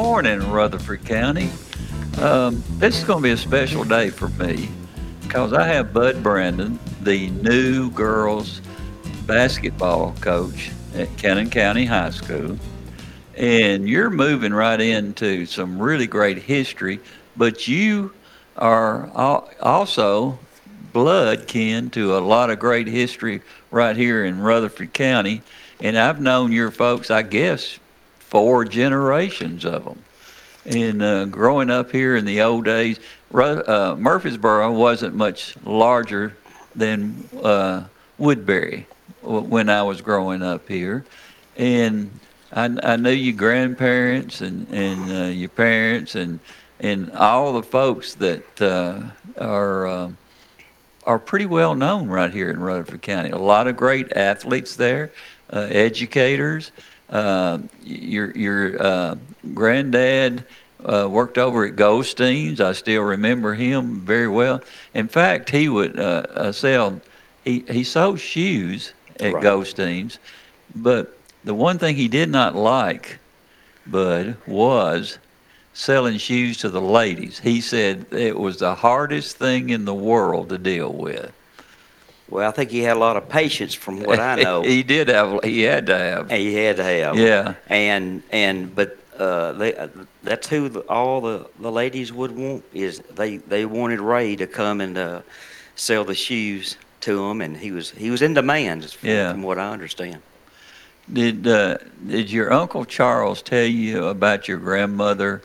morning, Rutherford County. Um, this is going to be a special day for me because I have Bud Brandon, the new girls basketball coach at Cannon County High School. And you're moving right into some really great history, but you are also blood kin to a lot of great history right here in Rutherford County. And I've known your folks, I guess, four generations of them. And uh, growing up here in the old days, uh, Murfreesboro wasn't much larger than uh, Woodbury when I was growing up here. And I, I knew your grandparents and, and uh, your parents and, and all the folks that uh, are. Uh, are pretty well known right here in Rutherford County. A lot of great athletes there, uh, educators. Uh, your your uh, granddad uh, worked over at Goldstein's. I still remember him very well. In fact, he would uh, uh, sell. He he sold shoes at Right. Goldstein's, but the one thing he did not like, Bud, was selling shoes to the ladies. He said it was the hardest thing in the world to deal with. Well, I think he had a lot of patience, from what I know. he did have. He had to have. he had to have. Yeah. And and but uh, they, uh, that's who the, all the, the ladies would want is they they wanted Ray to come and uh, sell the shoes to them, and he was he was in demand, from, Yeah. from what I understand. Did uh, Did your uncle Charles tell you about your grandmother?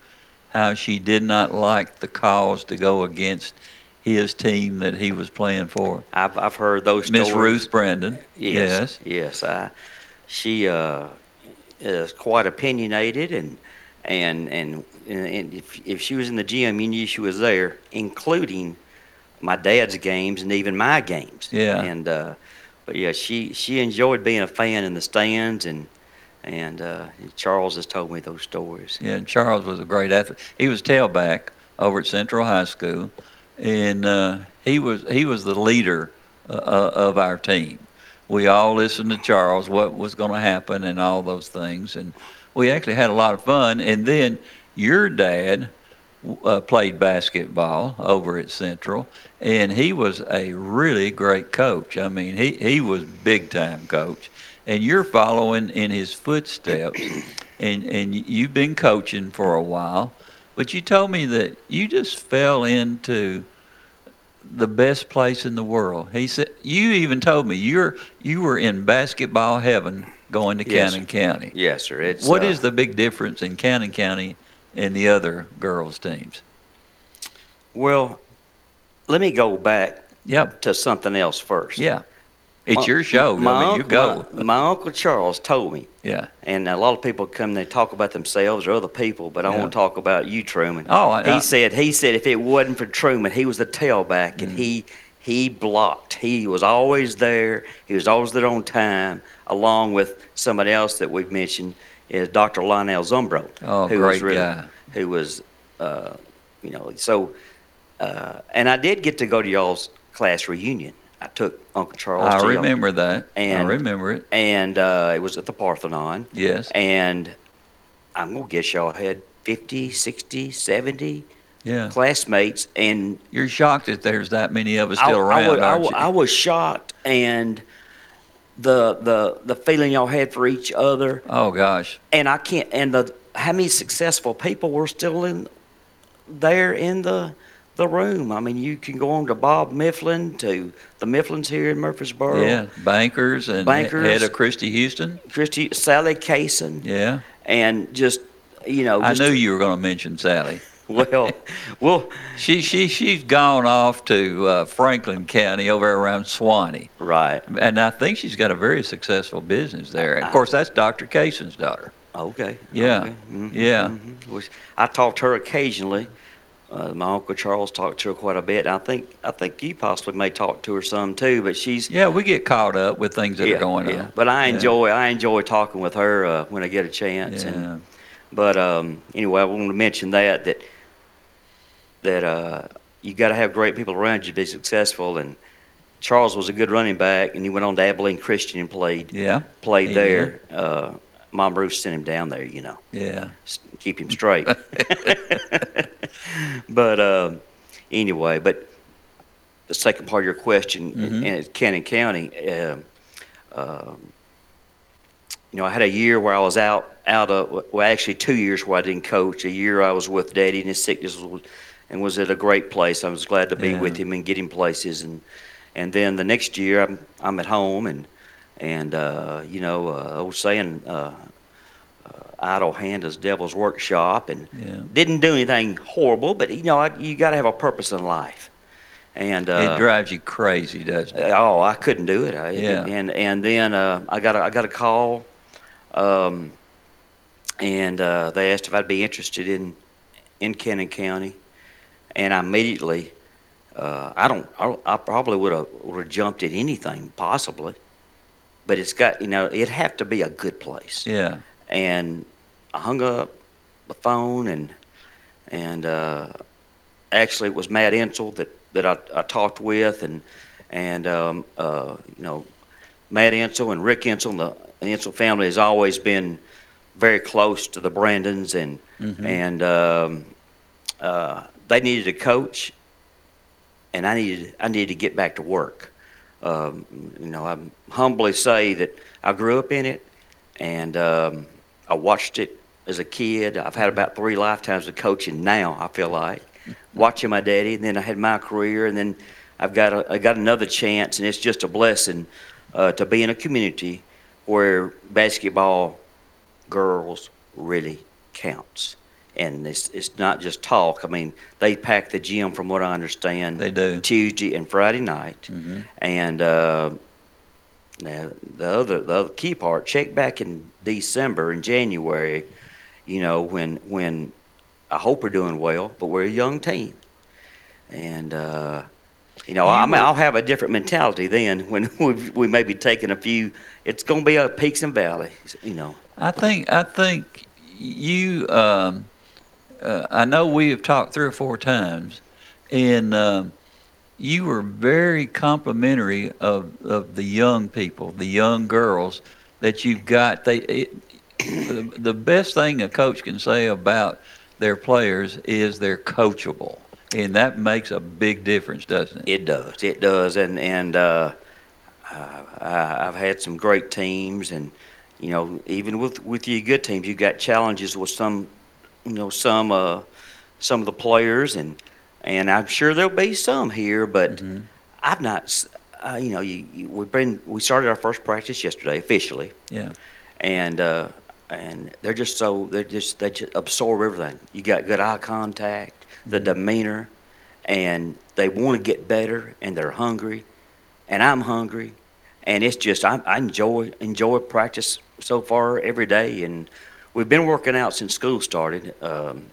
How she did not like the cause to go against his team that he was playing for. I've I've heard those Miss. Ruth Brandon. Yes, yes. I, she uh, is quite opinionated, and and and, and if if she was in the gym, you knew she was there, including my dad's games and even my games. Yeah. And uh, but yeah, she she enjoyed being a fan in the stands, and and uh, Charles has told me those stories. Yeah, and Charles was a great athlete. He was tailback over at Central High School, and uh, he was he was the leader uh, uh, of our team. We all listened to Charles, what was going to happen, and all those things, and we actually had a lot of fun. And then your dad uh, played basketball over at Central, and he was a really great coach. I mean, he he was big time coach, and you're following in his footsteps, and and you've been coaching for a while, but you told me that you just fell into the best place in the world. He said you even told me you're you were in basketball heaven going to Yes, Cannon sir. County. Yes, sir. It's What uh, is the big difference in Cannon County and the other girls teams? well? Let me go back Yep. to something else first. Yeah. It's your show. My I mean, you go. My, my uncle Charles told me, yeah. and a lot of people come and they talk about themselves or other people, but I Yeah. want to talk about you, Truman. Oh, I- he I- said he said if it wasn't for Truman, he was the tailback, Mm. and he he blocked. He was always there. He was always there on time, along with somebody else that we've mentioned is Dr. Lionel Zumbro. Oh, who great was really, guy. Who was, uh, you know, so. Uh, and I did get to go to y'all's class reunion. I took Uncle Charles. I to remember that. And- I remember it. and uh, it was at the Parthenon. Yes. And I'm going to guess y'all had 50, 60, 70 Yeah. classmates. And You're shocked that there's that many of us still I around, I you? I was shocked. And the, the, the feeling y'all had for each other. oh gosh. And I can't, and the, how many successful people were still in there in the the room. I mean, you can go on to Bob Mifflin, to the Mifflins here in Murfreesboro. Yeah, bankers and Bankers. head of Christy Houston. Christy, Sally Kaysen, Yeah, and just, you know, I knew you were going to mention Sally. well, well, She she she's gone off to uh, Franklin County over around Sewanee, right. and I think she's got a very successful business there. And of course, that's Dr. Kaysen's daughter. Okay. Yeah, okay, mhm, yeah. mhm. I talked to her occasionally. Uh, my uncle Charles talked to her quite a bit. I think I think you possibly may talk to her some too. But she's Yeah, we get caught up with things that yeah, are going yeah. on. But I Yeah. enjoy I enjoy talking with her uh, when I get a chance. Yeah. And, but um, anyway, I wanted to mention that that that uh, you got to have great people around you to be successful. And Charles was a good running back, and he went on to Abilene Christian and played Yeah. played he there. Uh, Mom Ruth sent him down there, you know Yeah. keep him straight. but um, anyway, but the second part of your question, Mhm. in Cannon County, um, um, you know, I had a year where I was out, out of, well, actually two years where I didn't coach. A year I was with Daddy in his sickness was, and was at a great place. I was glad to be Yeah. with him and get him places. And, and then the next year I'm, I'm at home and, and, uh, you know, uh, old saying, uh, idle hand is devil's workshop and Yeah. didn't do anything horrible but you know I, you got to have a purpose in life and uh, it drives you crazy, doesn't it? oh i couldn't do it I, Yeah. and and then uh, i got a, i got a call um, and uh, they asked if i'd be interested in in cannon county and i immediately uh, i don't I, I probably would have would have jumped at anything possibly but it's got you know it'd have to be a good place Yeah. and I hung up the phone and and uh, actually it was Matt Insell that that I, I talked with and and um, uh, you know Matt Insell and Rick Insell and the, the Insell family has always been very close to the Brandons and and um, uh, they needed a coach and I needed I needed to get back to work. Um, you know, I humbly say that I grew up in it, and um, I watched it as a kid. I've had about three lifetimes of coaching now. I feel like watching my daddy, and then I had my career, and then I've got a, I got another chance, and it's just a blessing uh, to be in a community where basketball girls really counts. And it's, it's not just talk. I mean, they pack the gym, from what I understand, They do. Tuesday and Friday night. And uh, now the other the other key part, check back in December and January, you know, when when I hope we're doing well, but we're a young team. And uh, you know, I mean, I'll have a different mentality then when we we may be taking a few. It's going to be a peaks and valleys, you know. I think I think you. Um, uh, I know we have talked three or four times, and um, you were very complimentary of of the young people, the young girls that you've got. They it, the, the best thing a coach can say about their players is they're coachable, and that makes a big difference, doesn't it? It does. It does. And and uh, I- I've had some great teams, and you know, even with with your good teams, you've got challenges with some, you know, some uh, some of the players, and and I'm sure there'll be some here, but I've not. Uh, you know, you, you, we've been we started our first practice yesterday officially, Yeah. and uh, and they're just so they just they just absorb everything. You got good eye contact, the demeanor, and they want to get better, and they're hungry, and I'm hungry, and it's just I, I enjoy enjoy practice so far every day, and we've been working out since school started. Um,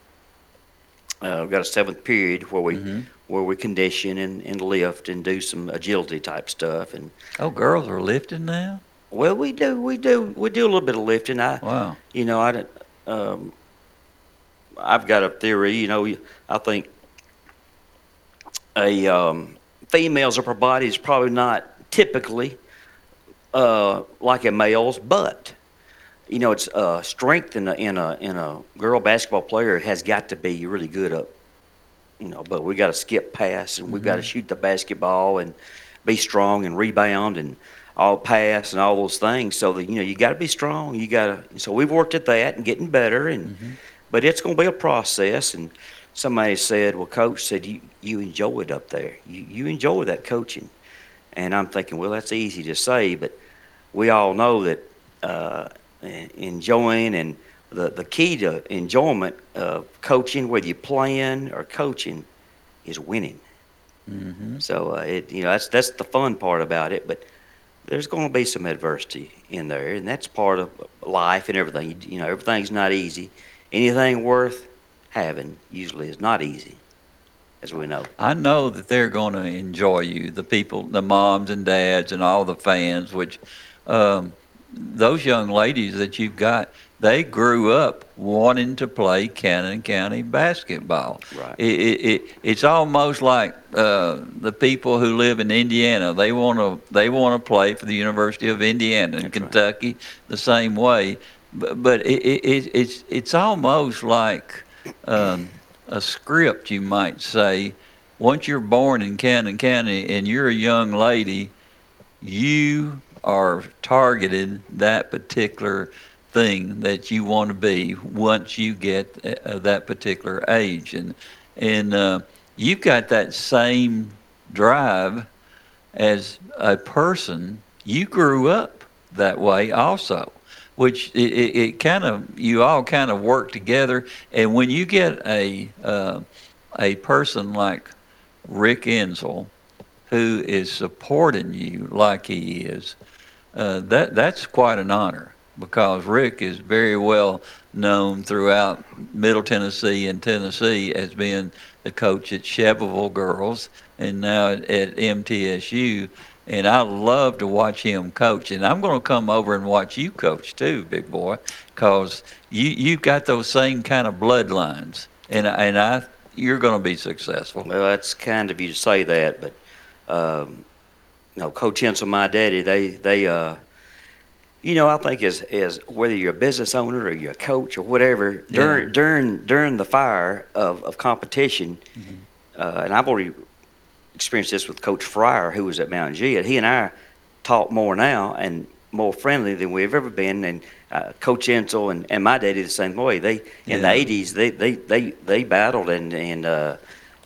uh, we've got a seventh period where we where we condition and, and lift and do some agility type stuff, and Oh, girls are lifting now. well, we do we do we do a little bit of lifting. I Wow. you know, I don't, um, I've got a theory, you know, I think a, um, female's upper body is probably not typically, uh, like a male's, but, you know, it's, uh, strength in a, in a, in a girl basketball player has got to be really good up, you know, but we got to skip pass and we've got to shoot the basketball and be strong and rebound and all pass and all those things. So that you know you got to be strong. You got to. So we've worked at that and getting better. And but it's going to be a process. And somebody said, "Well, coach said you you enjoy it up there. You you enjoy that coaching," and I'm thinking, well, that's easy to say, but we all know that uh, enjoying and the the key to enjoyment of coaching, whether you're playing or coaching, is winning. Mm-hmm. So uh, it you know that's that's the fun part about it, but there's going to be some adversity in there, and that's part of life and everything. You, you know, everything's not easy. Anything worth having usually is not easy, as we know. I know that they're going to enjoy you, the people, the moms and dads, and all the fans. Which um, those young ladies that you've got, they grew up wanting to play Cannon County basketball. Right. It, it, it, it's almost like uh, the people who live in Indiana. They want to they want to play for the University of Indiana and That's right. Kentucky the same way. But, but it, it, it, it's it's almost like um, a script, you might say. Once you're born in Cannon County and you're a young lady, you are targeted that particular thing that you want to be once you get uh, that particular age. And and uh, you've got that same drive as a person. You grew up that way also which it, it, it kind of you all kind of work together. And when you get a uh, a person like Rick Insell who is supporting you like he is uh, that that's quite an honor because Rick is very well known throughout Middle Tennessee and Tennessee as being the coach at Shelbyville Girls and now at, at MTSU. And I love to watch him coach. And I'm going to come over and watch you coach too, big boy, because you you've got those same kind of bloodlines, and and I you're going to be successful. Well, that's kind of you to say that, but um, you know, Coach Insell, my daddy, they they uh, you know, I think as as whether you're a business owner or you're a coach or whatever, during Yeah. during during the fire of of competition, Mm-hmm. uh, and I've already experienced this with Coach Fryer, who was at Mount Juliet. He and I talk more now and more friendly than we've ever been. And uh, Coach Insell and, and my daddy the same way. They in Yeah. the '80s they they they they battled and and uh,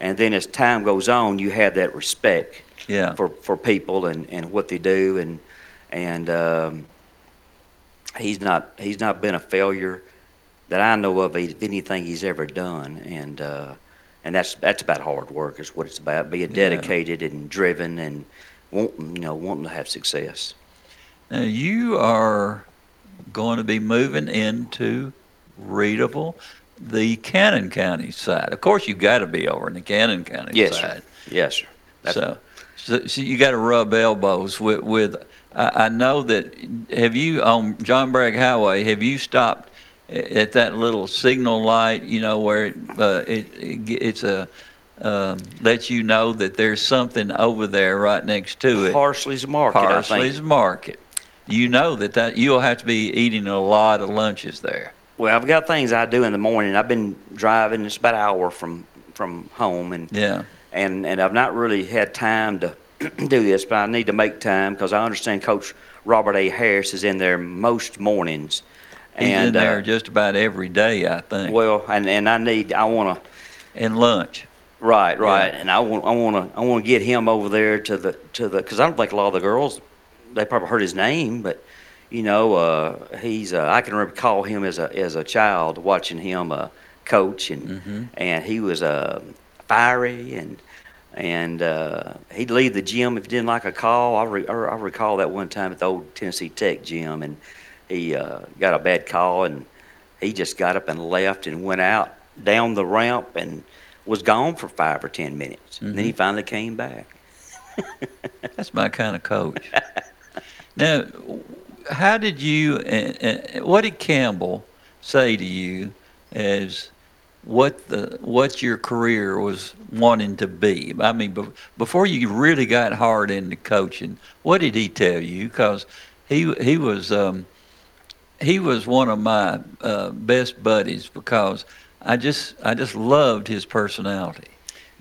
and then as time goes on, you have that respect Yeah. for for people and and what they do and and um, he's not he's not been a failure that I know of anything he's ever done and uh, and that's that's about hard work is what it's about being Yeah. dedicated and driven and wanting you know wanting to have success. Now you are going to be moving into Readyville, the Cannon County side. Of course, you've got to be over in the Cannon County Yes, side. sir. Yes, sir. That's- So, so, so you got to rub elbows with, with I, I know that, have you, on John Bragg Highway, have you stopped at that little signal light, you know, where it, uh, it, it it's a, um, lets you know that there's something over there right next to it? Parsley's Market, I Parsley's. Market. You know that, that you'll have to be eating a lot of lunches there. Well, I've got things I do in the morning. I've been driving. It's about an hour from from home, and Yeah. And and I've not really had time to do this, but I need to make time because I understand Coach Robert A. Harris is in there most mornings. He's in and, uh, there just about every day, I think. Well, and and I need I want to and lunch. right right, Yeah. and I want I want to I want to get him over there to the to the because I don't think a lot of the girls they probably heard his name, but you know uh, he's uh, I can remember recall him as a as a child watching him uh, coach and Mhm. and he was uh, fiery and and uh, he'd leave the gym if he didn't like a call. I, re- I recall that one time at the old Tennessee Tech gym, and he uh, got a bad call, and he just got up and left and went out down the ramp and was gone for five or ten minutes. And then he finally came back. That's my kind of coach. now, how did you, uh, uh, what did Campbell say to you as what the what your career was wanting to be? I mean, be, before you really got hard into coaching, what did he tell you? Because he he was um, he was one of my uh, best buddies because I just I just loved his personality,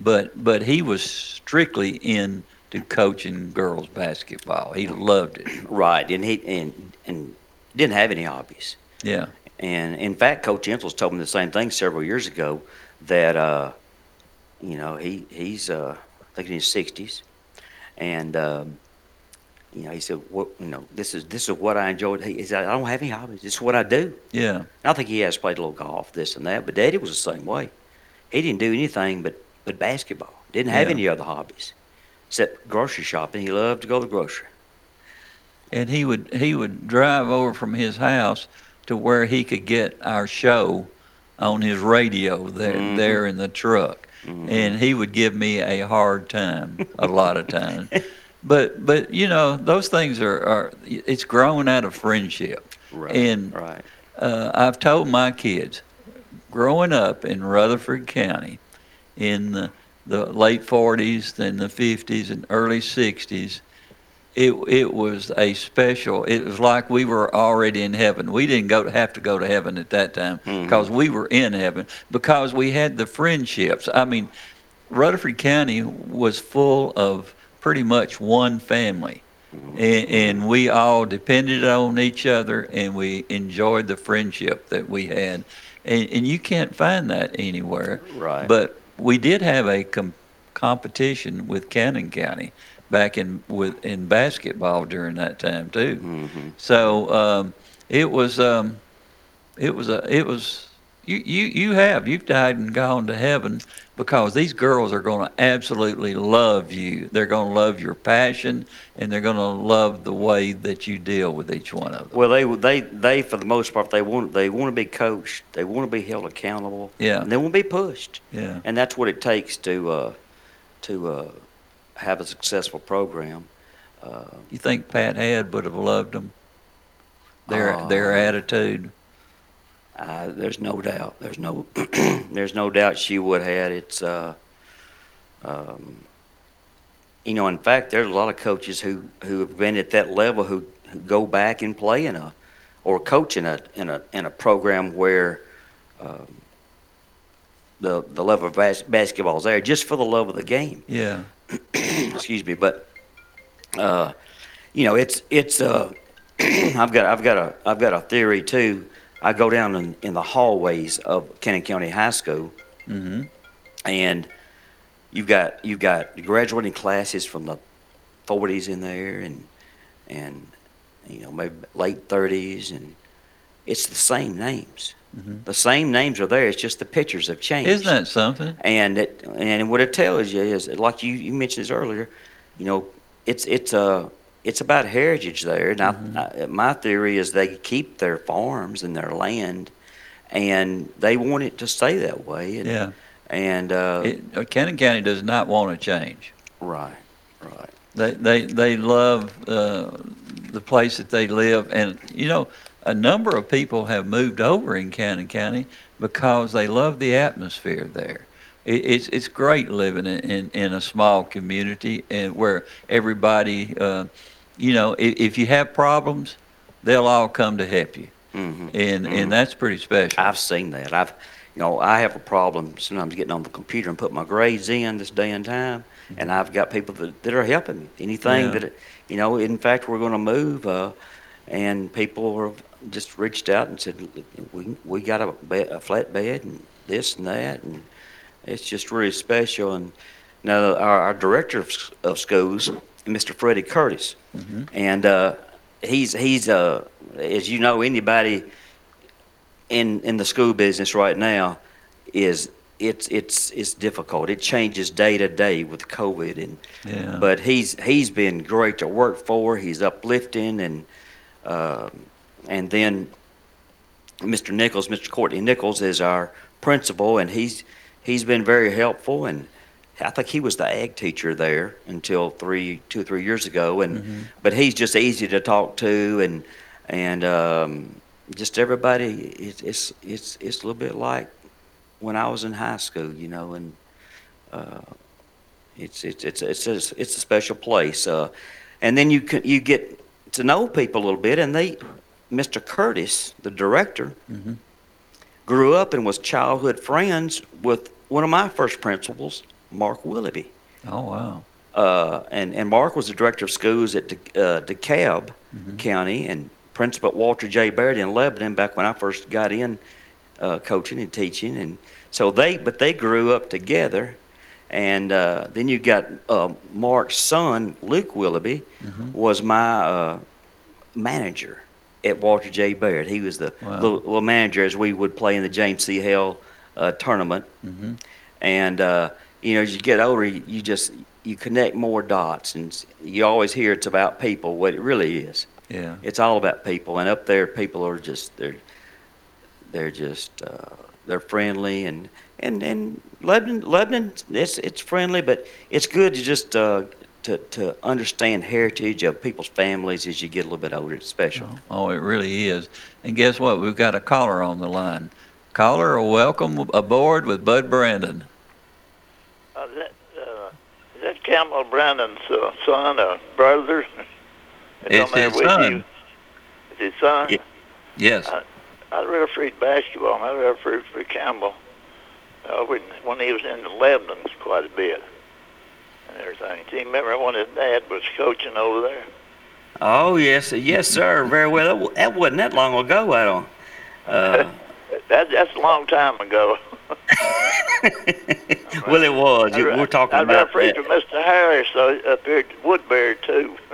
but but he was strictly into coaching girls basketball. He loved it. Right, and he and and didn't have any hobbies. Yeah, And in fact, Coach Insell's told me the same thing several years ago that uh, you know he he's uh, I think in his sixties, and um, you know he said, "What you know this is this is what I enjoyed." He, said, "I don't have any hobbies. This is what I do." Yeah. I think he has played a little golf, this and that, but Daddy was the same way. He didn't do anything but but basketball. Didn't have Yeah. any other hobbies except grocery shopping. He loved to go to the grocery. and he would he would drive over from his house to where he could get our show on his radio there Mhm. there in the truck and he would give me a hard time a lot of times but but you know those things are, are it's grown out of friendship Right. and right. uh, I've told my kids, growing up in Rutherford County, in the, the late 40s and the 50s and early 60s, it it was a special. It was like we were already in heaven. We didn't go to, have to go to heaven at that time mm-hmm. because we were in heaven because we had the friendships. I mean, Rutherford County was full of pretty much one family. Mm-hmm. And, and we all depended on each other and we enjoyed the friendship that we had. And, and you can't find that anywhere. Right. But we did have a com- competition with Cannon County back in with in basketball during that time too. Mm-hmm. So um, it was um, it was a it was you, you you have you've died and gone to heaven because these girls are going to absolutely love you. They're going to love your passion and they're going to love the way that you deal with each one of them. Well, they they they for the most part they want they want to be coached. They want to be held accountable. Yeah. And they want to be pushed. Yeah. And that's what it takes to uh, to uh, have a successful program. Uh, You think Pat Head would have loved them? Their Oh. their attitude. Uh, there's no doubt. There's no there's no doubt she would have had it's uh, um, you know in fact there's a lot of coaches who who have been at that level who, who go back and play in a or coach in a in a in a program where um, the the level of bas- basketball is there just for the love of the game Yeah. excuse me, but uh, you know, it's it's uh, I've got I've got a I've got a theory too. I go down in, in the hallways of Cannon County High School, hmm and you've got you've got graduating classes from the 40s in there, and and you know maybe late 30s, and it's the same names. The same names are there. It's just the pictures have changed. Isn't that something? And it, and what it tells you is, like you, you mentioned this earlier, you know, it's it's uh, it's about heritage there. And I, I, my theory is they keep their farms and their land, and they want it to stay that way. And, Yeah. And uh, It, uh, Cannon County does not want to change. right, right. They they they love uh, the place that they live, and you know, a number of people have moved over in Cannon County because they love the atmosphere there. It, it's it's great living in, in, in a small community and where everybody, uh, you know, if, if you have problems, they'll all come to help you, hmm and and that's pretty special. I've seen that. I've, you know, I have a problem sometimes getting on the computer and put my grades in this day and time, and I've got people that, that are helping me. Anything Yeah. that, you know, in fact, we're going to move, uh, and people have just reached out and said, we we got a, bed, a flat bed and this and that, and it's just really special. And now our, our director of, of schools, Mr. Freddie Curtis, and uh, he's he's uh, as you know, anybody in in the school business right now is it's it's it's difficult. It changes day to day with COVID and Yeah. but he's he's been great to work for. He's uplifting and um and then Mr. Nichols, Mr. Courtney Nichols is our principal and he's he's been very helpful and I think he was the ag teacher there until three, two or three years ago, and but he's just easy to talk to, and and um, just everybody. It's it's it's it's a little bit like when I was in high school, you know, and uh, it's it's it's it's a, it's a special place. Uh, and then you can, you get to know people a little bit, and they, Mr. Curtis, the director, grew up and was childhood friends with one of my first principals, Mark Willoughby. oh wow. Uh, and, and Mark was the director of schools at De, uh, DeKalb County and principal Walter J. Baird in Lebanon back when I first got in uh, coaching and teaching. And So they, but they grew up together. And uh, then you got uh, Mark's son, Luke Willoughby, was my uh, manager at Walter J. Baird. He was the Wow. little, little manager as we would play in the James C. Hale uh, tournament. And uh, you know, as you get older, you, you just you connect more dots, and you always hear it's about people. What it really is, Yeah. it's all about people. And up there, people are just they're they're just uh, they're friendly and and and Lebanon Lebanon it's it's friendly, but it's good to just uh, to to understand heritage of people's families as you get a little bit older. It's special. Oh, it really is. And guess what? We've got a caller on the line. Caller, welcome aboard with Bud Brandon. Uh, is that, uh, is that Campbell Brandon's uh, son or brother? Is It's on there his with son. You? It's his son? Yeah. Yes. Uh, I refereed basketball. and I refereed for Campbell uh, when, when he was in the Lebanon quite a bit and everything. Do you remember when his dad was coaching over there? Oh yes, yes sir, very well. That, that wasn't that long ago. I don't. Uh, That, that's a long time ago. well, it was. I We're talking I about refereed that. for Mr. Harris uh, up here at Woodbury, too.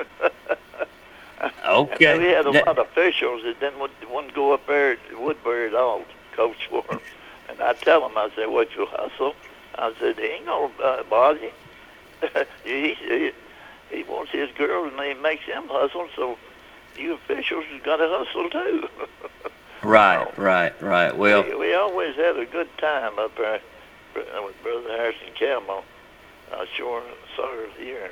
Okay. And we had a That- lot of officials that didn't want, wouldn't go up there to Woodbury at all coach for. And I tell them, I said, what you hustle? I said, he ain't gonna uh, bother you. he, he, he wants his girl and he makes him hustle, so you officials has got to hustle too. Right, right, right. Well, we, we always had a good time up there uh, with Brother Harrison Campbell. I sure saw her here.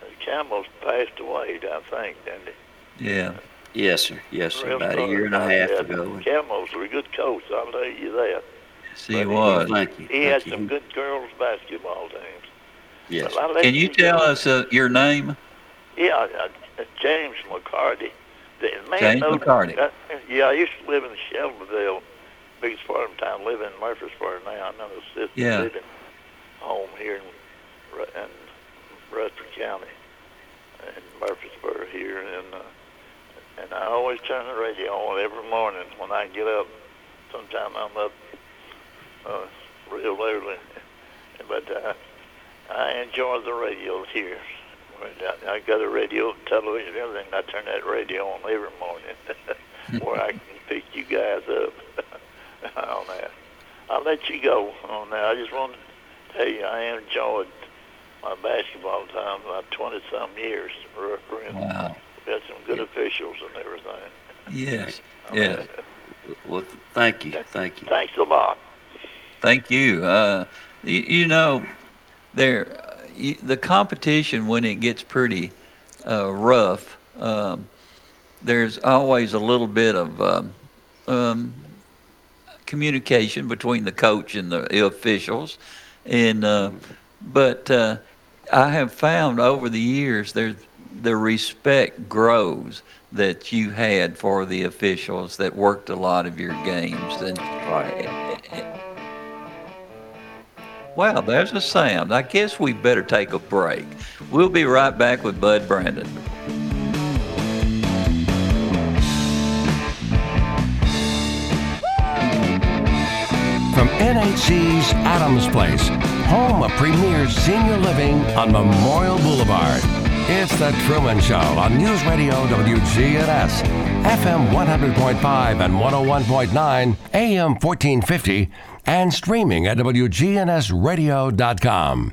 Uh, Campbell's passed away, I think, didn't he? Yeah. yes sir, yes sir. About a year and a half that. ago. Campbell's were a good coach, I'll tell you that. Yes, he But he- was. Thank you. He had thank some good girls basketball teams. Yes. But Can you tell us uh, your name? Yeah, uh, uh, James McCarty. The man James knows- McCarty. uh, yeah, I used to live in Shelbyville, biggest part of town. Live in Murfreesboro now. I'm in a assisted Yeah. living home here in, Ru- in Rutherford County, in Murfreesboro here, and uh, and I always turn the radio on every morning when I get up. Sometime I'm up uh, real early, but uh, I enjoy the radio here. I- got a radio, television, everything. I turn that radio on every morning where I can pick you guys up on that. I'll let you go on that. I just want to tell you I enjoyed my basketball time about 20 some years. Wow. We had some good officials and everything. Yes. Yes. Well, thank you, thank you. Thanks a lot. Thank you. Uh, you, you know, there, the competition when it gets pretty uh, rough, um, there's always a little bit of um, um, communication between the coach and the officials, and uh, but uh, I have found over the years the respect grows that you had for the officials that worked a lot of your games. And Wow, there's a sound. I guess we better take a break. We'll be right back with Bud Brandon. From NHC's Adams Place, home of premier senior living on Memorial Boulevard. It's The Truman Show on News Radio WGNS, FM 100.5 and 101.9, AM 1450, and streaming at WGNSradio.com.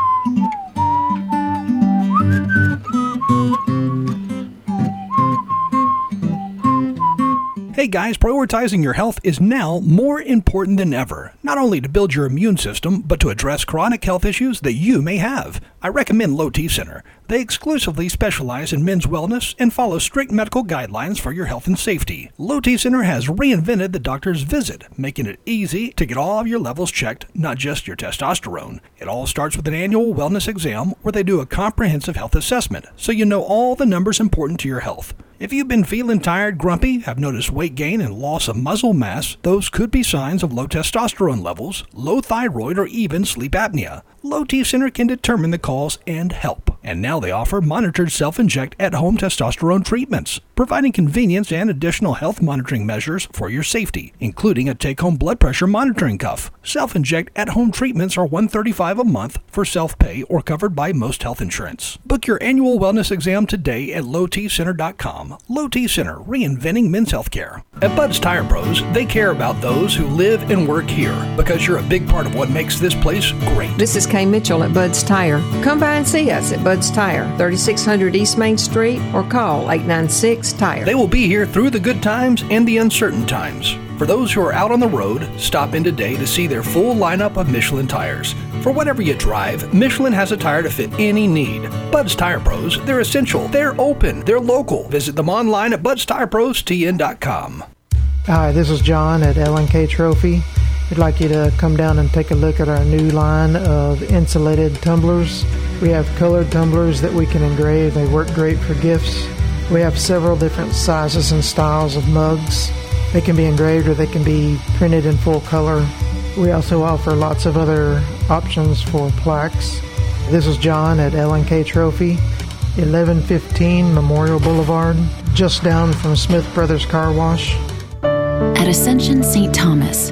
Hey guys, prioritizing your health is now more important than ever, not only to build your immune system, but to address chronic health issues that you may have. I recommend Low T Center. They exclusively specialize in men's wellness and follow strict medical guidelines for your health and safety. Low T Center has reinvented the doctor's visit, making it easy to get all of your levels checked, not just your testosterone. It all starts with an annual wellness exam where they do a comprehensive health assessment, so you know all the numbers important to your health. If you've been feeling tired, grumpy, have noticed weight gain and loss of muscle mass, those could be signs of low testosterone levels, low thyroid, or even sleep apnea. Low T Center can determine the cause and help. And now they offer monitored self inject at home testosterone treatments, providing convenience and additional health monitoring measures for your safety, including a take home blood pressure monitoring cuff. Self inject at home treatments are 135 a month for self pay or covered by most health insurance. Book your annual wellness exam today at lowtcenter.com. Low T Center, reinventing men's health care. At Bud's Tire Pros, they care about those who live and work here because you're a big part of what makes this place great. This is Kay Mitchell at Bud's Tire. Come by and see us at Bud's Tire, 3600 East Main Street, or call 896 Tire. They will be here through the good times and the uncertain times. For those who are out on the road, stop in today to see their full lineup of Michelin tires. For whatever you drive, Michelin has a tire to fit any need. Bud's Tire Pros, they're essential, they're open, they're local. Visit them online at budstireprostn.com. Hi, this is John at L&K Trophy. We'd like you to come down and take a look at our new line of insulated tumblers. We have colored tumblers that we can engrave. They work great for gifts. We have several different sizes and styles of mugs. They can be engraved or they can be printed in full color. We also offer lots of other options for plaques. This is John at L&K Trophy, 1115 Memorial Boulevard, just down from Smith Brothers Car Wash. At Ascension St. Thomas,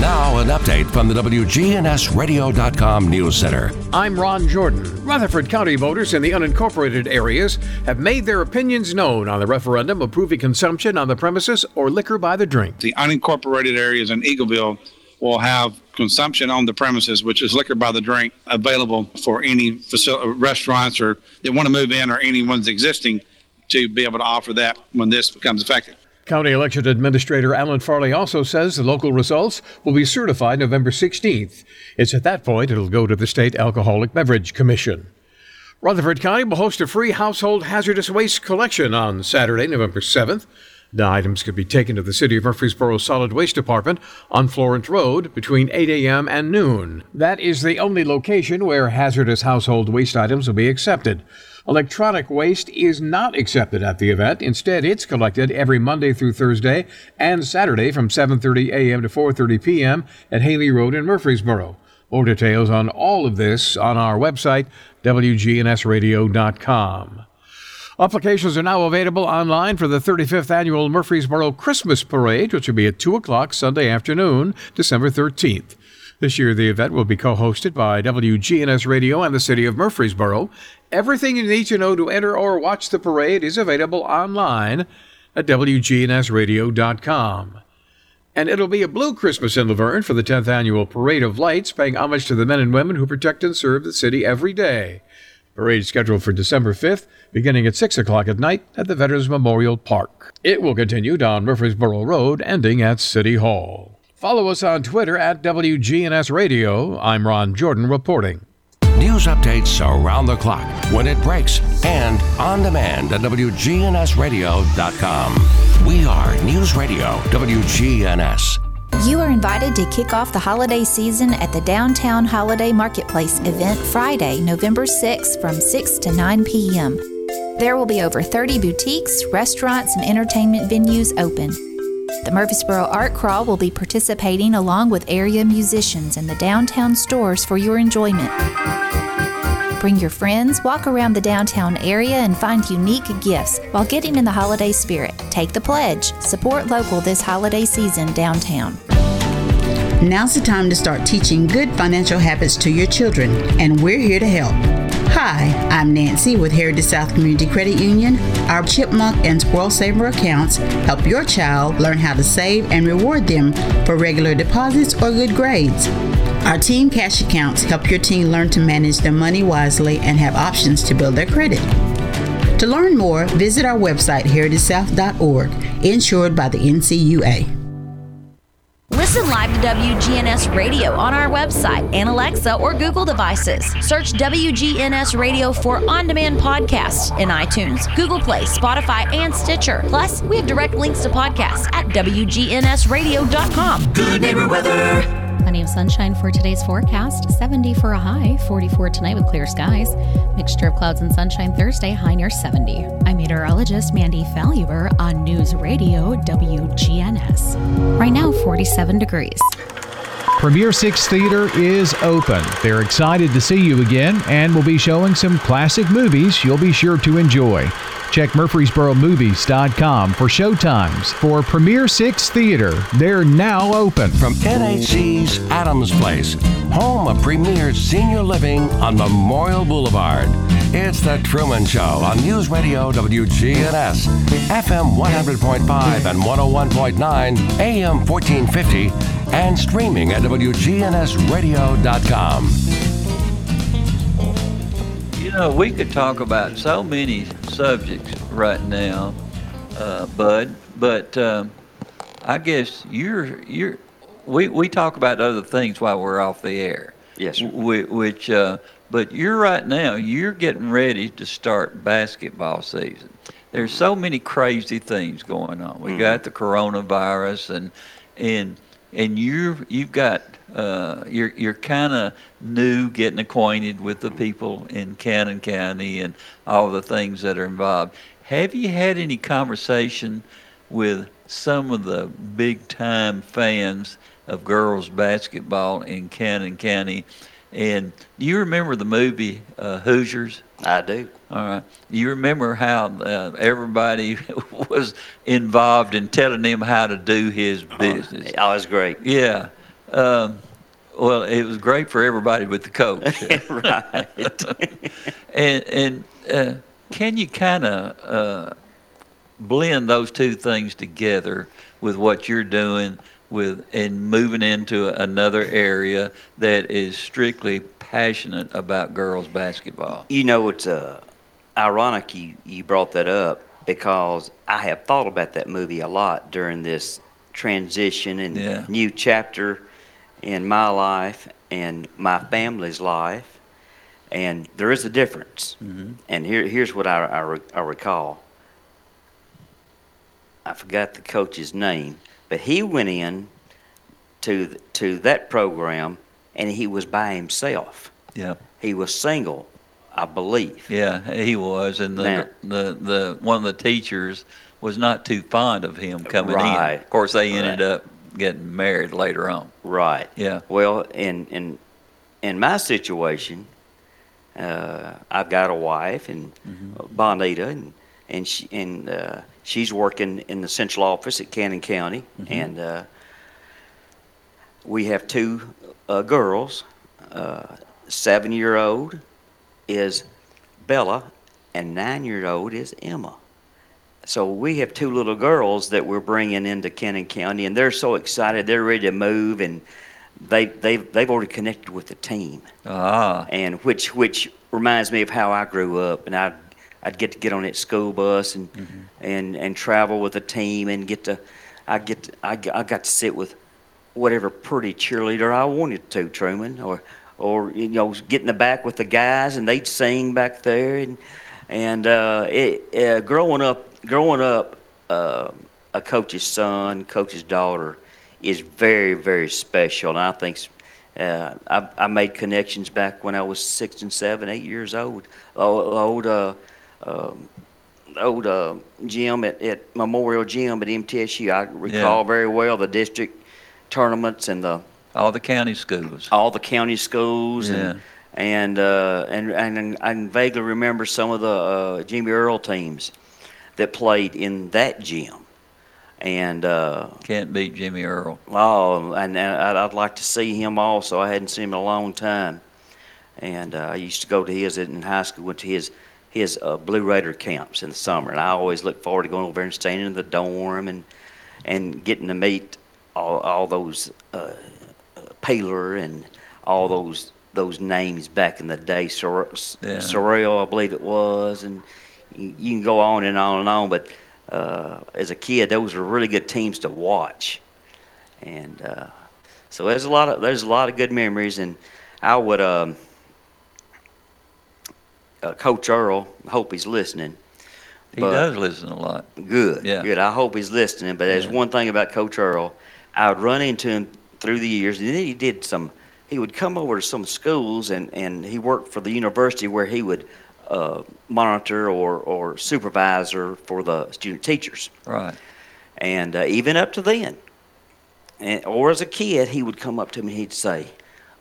Now, an update from the WGNSradio.com News Center. I'm Ron Jordan. Rutherford County voters in the unincorporated areas have made their opinions known on the referendum approving consumption on the premises or liquor by the drink. The unincorporated areas in Eagleville will have consumption on the premises, which is liquor by the drink, available for any facility, uh, restaurants or that want to move in or anyone's existing to be able to offer that when this becomes effective. County Election Administrator Alan Farley also says the local results will be certified November 16th. It's at that point it'll go to the State Alcoholic Beverage Commission. Rutherford County will host a free household hazardous waste collection on Saturday, November 7th. The items could be taken to the City of Murfreesboro Solid Waste Department on Florence Road between 8 a.m. and noon. That is the only location where hazardous household waste items will be accepted. Electronic waste is not accepted at the event. Instead, it's collected every Monday through Thursday and Saturday from 7:30 a.m. to 4:30 p.m. at Haley Road in Murfreesboro. More details on all of this on our website wgnsradio.com. Applications are now available online for the 35th annual Murfreesboro Christmas Parade, which will be at 2 o'clock Sunday afternoon, December 13th. This year, the event will be co hosted by WGNS Radio and the City of Murfreesboro. Everything you need to know to enter or watch the parade is available online at WGNSradio.com. And it'll be a blue Christmas in La Vergne for the 10th annual Parade of Lights, paying homage to the men and women who protect and serve the city every day. Parade scheduled for December 5th, beginning at 6 o'clock at night at the Veterans Memorial Park. It will continue down Murfreesboro Road, ending at City Hall. Follow us on Twitter at WGNS Radio. I'm Ron Jordan reporting. News updates around the clock, when it breaks, and on demand at WGNSradio.com. We are News Radio WGNS. You are invited to kick off the holiday season at the Downtown Holiday Marketplace event Friday, November 6th from 6 to 9 p.m. There will be over 30 boutiques, restaurants, and entertainment venues open. The Murfreesboro Art Crawl will be participating along with area musicians in the downtown stores for your enjoyment. Bring your friends, walk around the downtown area, and find unique gifts while getting in the holiday spirit. Take the pledge. Support local this holiday season downtown. Now's the time to start teaching good financial habits to your children, and we're here to help. Hi, I'm Nancy with Heritage South Community Credit Union. Our Chipmunk and Squirrel Saver accounts help your child learn how to save and reward them for regular deposits or good grades. Our Teen Cash accounts help your teen learn to manage their money wisely and have options to build their credit. To learn more, visit our website, heritagesouth.org, insured by the NCUA. Listen live to WGNS Radio on our website and Alexa or Google devices. Search WGNS Radio for on demand podcasts in iTunes, Google Play, Spotify, and Stitcher. Plus, we have direct links to podcasts at WGNSradio.com. Good neighbor weather. Plenty of sunshine for today's forecast. 70 for a high, 44 tonight with clear skies. Mixture of clouds and sunshine Thursday, high near 70. I'm meteorologist Mandy Faluber on News Radio WGNS. Right now, 47 degrees. Premier Six Theater is open. They're excited to see you again and will be showing some classic movies you'll be sure to enjoy. Check MurfreesboroMovies.com for showtimes for Premier Six Theater. They're now open. From NHC's Adams Place, home of Premier Senior Living on Memorial Boulevard. It's The Truman Show on News Radio WGNS, FM 100.5 and 101.9, AM 1450, and streaming at WGNSradio.com. Know, we could talk about so many subjects right now, uh, Bud, but um, I guess you're you're we we talk about other things while we're off the air. Yes. Which, uh, but you're right now. You're getting ready to start basketball season. There's so many crazy things going on. We Mhm. got the coronavirus and and and you you've got uh, you're you're kind of new getting acquainted with the people in Cannon County and all the things that are involved. Have you had any conversation with some of the big time fans of girls basketball in Cannon County? And do you remember the movie uh, Hoosiers? I do. All right. You remember how uh, everybody was involved in telling him how to do his business? Oh, it's great. Yeah. Um, well, it was great for everybody but the coach. right. and and uh, can you kind of uh, blend those two things together with what you're doing with and moving into another area that is strictly passionate about girls basketball? You know, it's uh, ironic you, you brought that up because I have thought about that movie a lot during this transition and Yeah. new chapter in my life and my family's life. And there is a difference. Mhm. And here, here's what I, I, I recall. I forgot the coach's name, but he went in to to that program and he was by himself. Yeah. He was single, I believe. Yeah, he was, and the Now- the, the one of the teachers was not too fond of him coming Right. in. Of course, they ended up getting married later on. Right. Yeah. Well, in in in my situation, uh, I've got a wife and Mm-hmm. Bonita, and and she and uh, she's working in the central office at Cannon County, Mhm. and uh, we have two uh, girls. Uh, Seven year old is Bella, and nine year old is Emma. So we have two little girls that we're bringing into Cannon County, and they're so excited. They're ready to move, and they they've they've already connected with the team. Ah. And which which reminds me of how I grew up, and I. I'd get to get on that school bus and and and travel with the team and get to, I get to, I, I got to sit with whatever pretty cheerleader I wanted to, Truman, or or you know get in the back with the guys and they'd sing back there and and uh, it uh, growing up growing up uh, a coach's son, coach's daughter is very very special, and I think. Uh, I, I made connections back when I was six and seven, eight years old. Old, old, uh, um, old uh, gym at, at Memorial Gym at MTSU. I recall very well the district tournaments and the all the county schools. All the county schools Yeah. and and uh, and and I can vaguely remember some of the uh, Jimmy Earle teams that played in that gym. And uh, can't beat Jimmy Earle. Oh, and, and I'd, I'd like to see him also. I hadn't seen him in a long time, and uh, I used to go to his in high school. Went to his his uh, Blue Raider camps in the summer, and I always look forward to going over there and staying in the dorm and and getting to meet all, all those uh, Paler and all those those names back in the day. Sor- Yeah. Sorrell, I believe it was, and you, can go on and on and on. But uh, as a kid, those were really good teams to watch, and uh, so there's a lot of there's a lot of good memories. And I would um, uh, Coach Earle. Hope he's listening. He but- does listen a lot. Good. Yeah. Good. I hope he's listening. But there's Yeah. one thing about Coach Earle. I would run into him through the years, and then he did some. He would come over to some schools, and, and he worked for the university where he would uh, monitor or, or supervisor for the student teachers. Right. And uh, even up to then, and, or as a kid, he would come up to me and he'd say,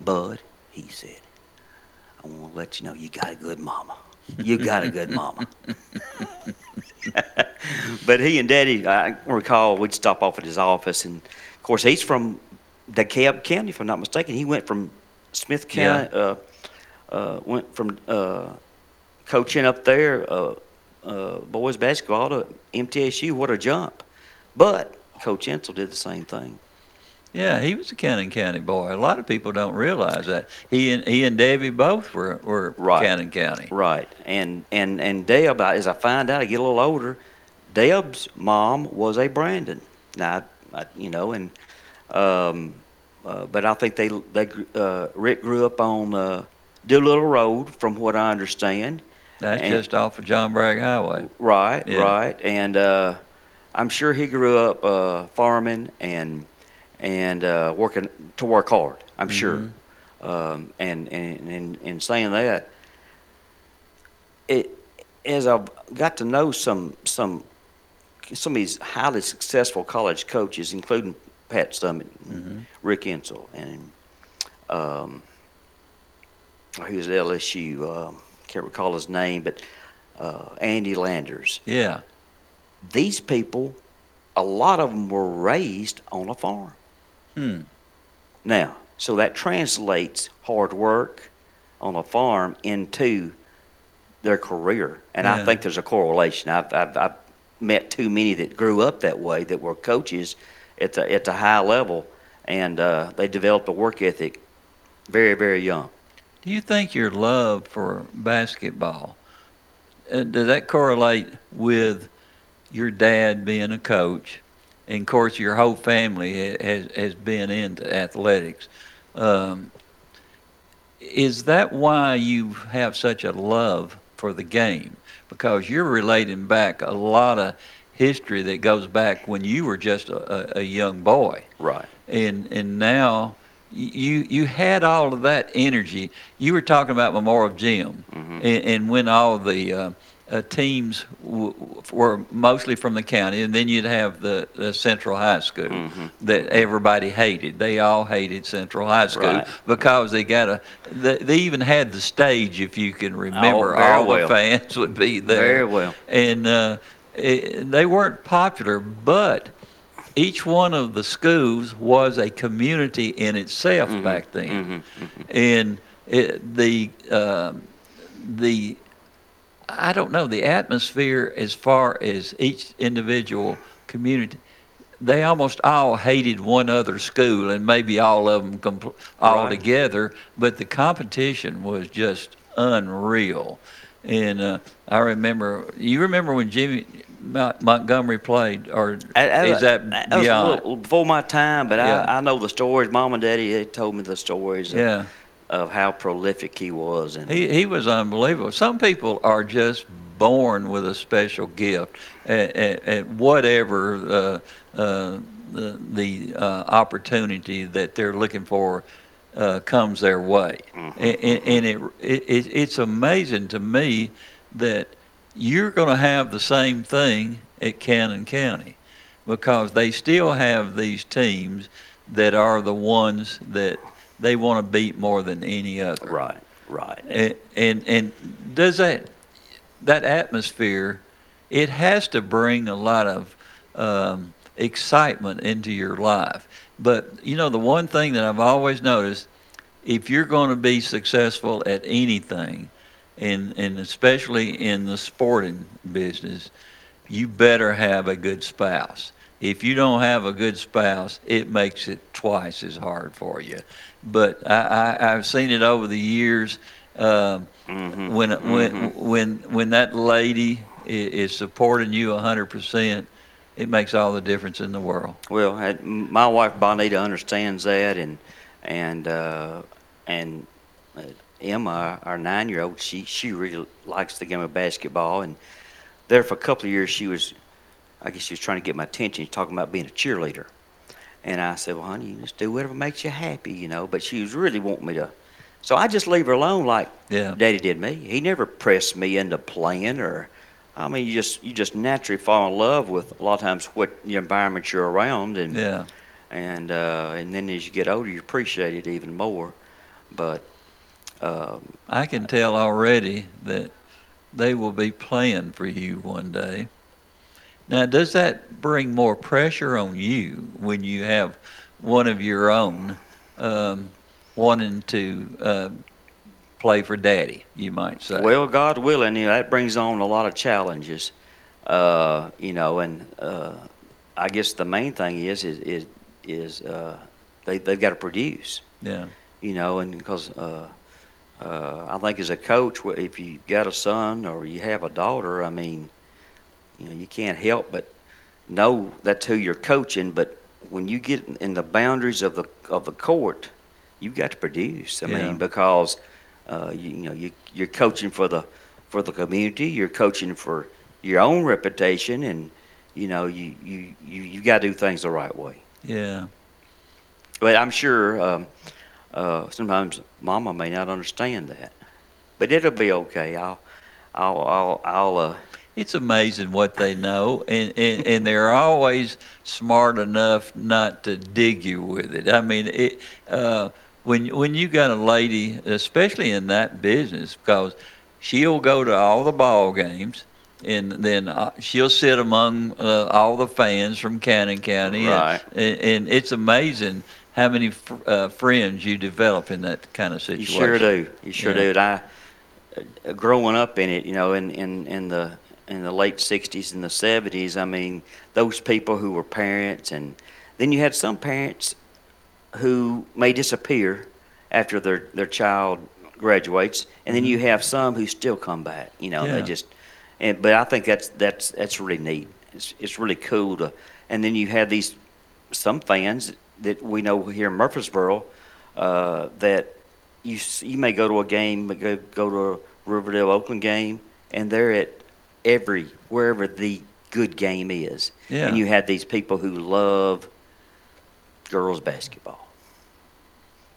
Bud, he said, I want to let you know you got a good mama. You got a good mama. but he and Daddy, I recall, we'd stop off at his office, and of course, he's from DeKalb County, if I'm not mistaken. He went from Smith County, uh, uh, went from uh, coaching up there, uh, uh, boys basketball to MTSU. What a jump! But Coach Insell did the same thing. Yeah, he was a Cannon County boy. A lot of people don't realize that. He and he and Davy both were were Right. Cannon County. Right. And and and Deb, as I find out, I get a little older. Deb's mom was a Brandon. Now, I, I, you know, and um, uh, but I think they they uh, Rick grew up on uh, Doolittle Road, from what I understand. That's And- just off of John Bragg Highway. Right, Yeah. right, and uh, I'm sure he grew up uh, farming and and uh, working to work hard. I'm sure, Mm-hmm. um, and, and and and saying that, it as I've got to know some some some of these highly successful college coaches, including Pat Summitt, and Rick Insell, and um, was at LSU. Um, can't recall his name, but uh, Andy Landers. Yeah. These people, a lot of them were raised on a farm. Hmm. Now, so that translates hard work on a farm into their career, and I think there's a correlation. I've, I've, I've met too many that grew up that way that were coaches at the at the high level, and uh, they developed a work ethic very very young. Do you think your love for basketball uh, does that correlate with your dad being a coach? And of course, your whole family has has been into athletics. Um, is that why you have such a love for the game? Because you're relating back a lot of history that goes back when you were just a, a, a young boy Right. and and now you you had all of that energy. You were talking about Memorial Gym, and, and when all the uh, uh, teams w- were mostly from the county, and then you'd have the, the Central High School that everybody hated. They all hated Central High School Right. because they got a. They, they even had the stage, if you can remember. very all well. the fans would be there. Very well. And uh, it, they weren't popular, but each one of the schools was a community in itself Mm-hmm. back then, and it, the um the I don't know the atmosphere as far as each individual community. They almost all hated one other school, and maybe all of them compl- all Right. together. But the competition was just unreal. And uh, I remember, you remember when Jimmy Montgomery played, or I- I- is that beyond? before my time? But Yeah. I, I know the stories. Mom and Daddy they told me the stories. Of, Yeah. of how prolific he was, and He he was unbelievable. Some people are just born with a special gift at, at, at whatever uh, uh, the the uh, opportunity that they're looking for uh, comes their way, Mm-hmm. and, and and it, it it's amazing to me that you're going to have the same thing at Cannon County because they still have these teams that are the ones that they want to beat more than any other. Right. Right. And and, and does that that atmosphere? It has to bring a lot of um, excitement into your life. But you know, the one thing that I've always noticed, if you're going to be successful at anything, and and especially in the sporting business, you better have a good spouse. If you don't have a good spouse, it makes it twice as hard for you. But I, I, I've seen it over the years. Um, Mm-hmm. when when when when that lady i- is supporting you hundred percent, it makes all the difference in the world. Well, I- my wife Bonita understands that, and and uh, and uh, Emma, our nine-year-old, she she really likes the game of basketball, and there for a couple of years she was, I guess she was trying to get my attention, talking about being a cheerleader, and I said, well, honey, you just do whatever makes you happy, you know. But she was really wanting me to, so I just leave her alone, like Yeah. Daddy did me. He never pressed me into playing or. I mean, you just you just naturally fall in love with a lot of times what the environment you're around, and Yeah. and uh, and then as you get older, you appreciate it even more. But um, I can tell already that they will be playing for you one day. Now, does that bring more pressure on you when you have one of your own um, wanting to uh, play for daddy, you might say? well, God willing, you know, that brings on a lot of challenges. Uh, you know, and uh, I guess the main thing is is is, is uh, they they've got to produce. yeah. you know, and because uh, I think as a coach, if you got a son or you have a daughter, I mean, you know, you can't help but know that's who you're coaching. But when you get in the boundaries of the of the court, you've got to produce. I Yeah. mean, because uh, you, you know you you're coaching for the for the community, you're coaching for your own reputation, and you know you you you, you got to do things the right way. Yeah. But I'm sure um, uh, sometimes Mama may not understand that, but it'll be okay. I'll, I'll, I'll, I'll. Uh, It's amazing what they know, and, and, and they're always smart enough not to dig you with it. I mean, it, uh, when when you got a lady, especially in that business, because she'll go to all the ball games, and then uh, she'll sit among uh, all the fans from Cannon County, Right. And, and it's amazing how many fr- uh, friends you develop in that kind of situation. you sure do. You sure Yeah. do. And I, uh, growing up in it, you know, in, in, in the in the late '60s and the '70s, I mean, those people who were parents, and then you had some parents who may disappear after their their child graduates, and then you have some who still come back. You know, Mm-hmm. Yeah. they just. And but I think that's that's that's really neat. It's it's really cool to. And then you have these some fans that we know here in Murfreesboro uh, that you you may go to a game, go go to a Riverdale Oakland game, and they're at every wherever the good game is. Yeah. And you have these people who love girls basketball.